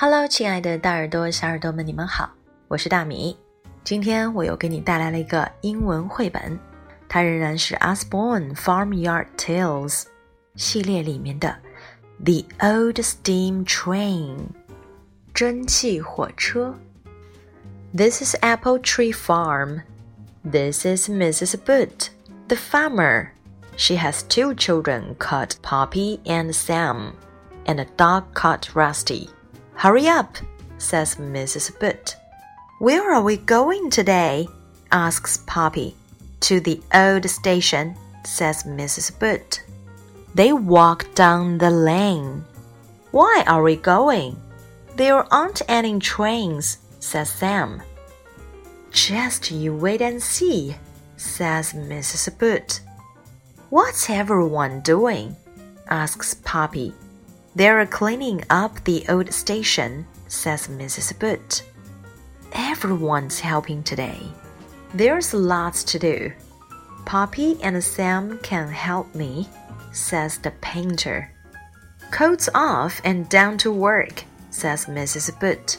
Hello，亲爱的大耳朵、小耳朵们，你们好，我是大米。今天我又给你带来了一个英文绘本，它仍然是 Usborne Farmyard Tales 系列里面的 The Old Steam Train 蒸汽火车。This is Apple Tree Farm. This is Mrs. Boot, the farmer. She has two children called Poppy and Sam, and a dog called Rusty. Hurry up, says Mrs. Boot. Where are we going today? asks Poppy. To the old station, says Mrs. Boot. They walk down the lane. Why are we going? There aren't any trains, says Sam. Just you wait and see, says Mrs. Boot. What's everyone doing? asks Poppy. They're cleaning up the old station, says Mrs. Boot. Everyone's helping today. There's lots to do. Poppy and Sam can help me, says the painter. Coats off and down to work, says Mrs. Boot.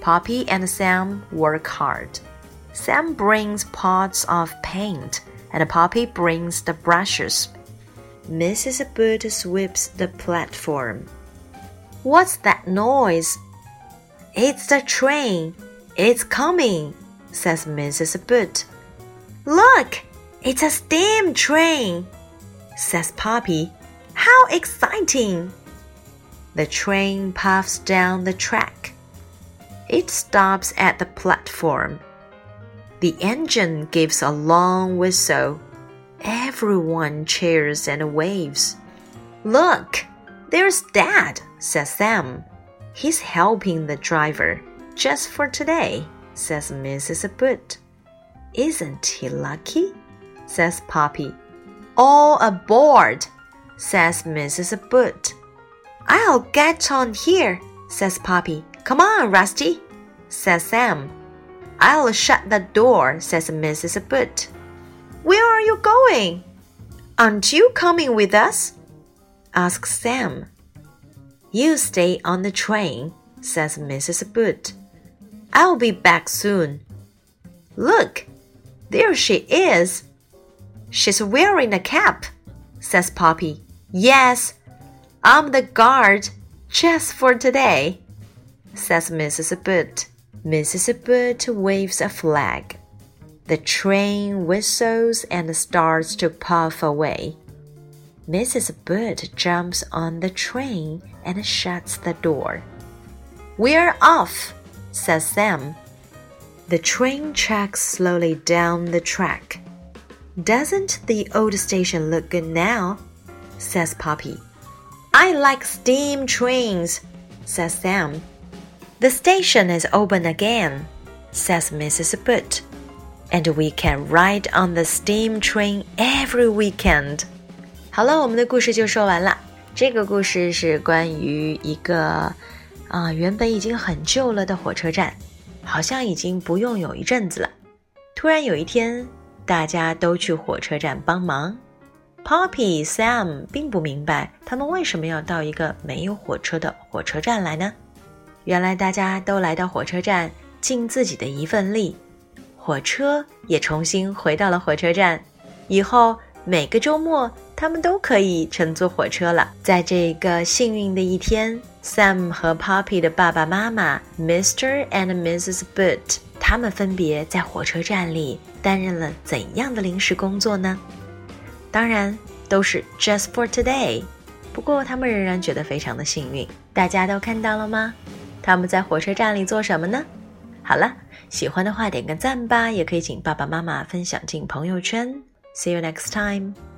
Poppy and Sam work hard. Sam brings pots of paint, and Poppy brings the brushes. Mrs. Boot sweeps the platform. What's that noise? It's the train. It's coming, says Mrs. Boot. Look, it's a steam train, says Poppy. How exciting! The train puffs down the track. It stops at the platform. The engine gives a long whistle. Everyone cheers and waves. Look, there's Dad, says Sam. He's helping the driver just for today, says Mrs. Boot. Isn't he lucky? says Poppy. All aboard, says Mrs. Boot. I'll get on here, says Poppy. Come on, Rusty, says Sam. I'll shut the door, says Mrs. Boot. Where are you going? Aren't you coming with us? asks Sam. You stay on the train, says Mrs. Boot. I'll be back soon. Look, there she is. She's wearing a cap, says Poppy. Yes, I'm the guard just for today, says Mrs. Boot. Mrs. Boot waves a flag. The train whistles and starts to puff away. Mrs. Boot jumps on the train and shuts the door. We're off, says Sam. The train tracks slowly down the track. Doesn't the old station look good now? says Poppy. I like steam trains, says Sam. The station is open again, says Mrs. Boot, and we can ride on the steam train every weekend. 好了，我们的故事就说完了。这个故事是关于一个啊，原本已经很旧了的火车站，好像已经不用有一阵子了。突然有一天，大家都去火车站帮忙。Poppy、Sam 并不明白他们为什么要到一个没有火车的火车站来呢？原来大家都来到火车站尽自己的一份力，火车也重新回到了火车站。以后每个周末。他们都可以乘坐火车了。在这个幸运的一天，Sam 和 Poppy 的爸爸妈妈 Mr. and Mrs. Boot，他们分别在火车站里担任了怎样的临时工作呢？当然都是 just for today。不过他们仍然觉得非常的幸运。大家都看到了吗？他们在火车站里做什么呢？好了，喜欢的话点个赞吧，也可以请爸爸妈妈分享进朋友圈。See you next time.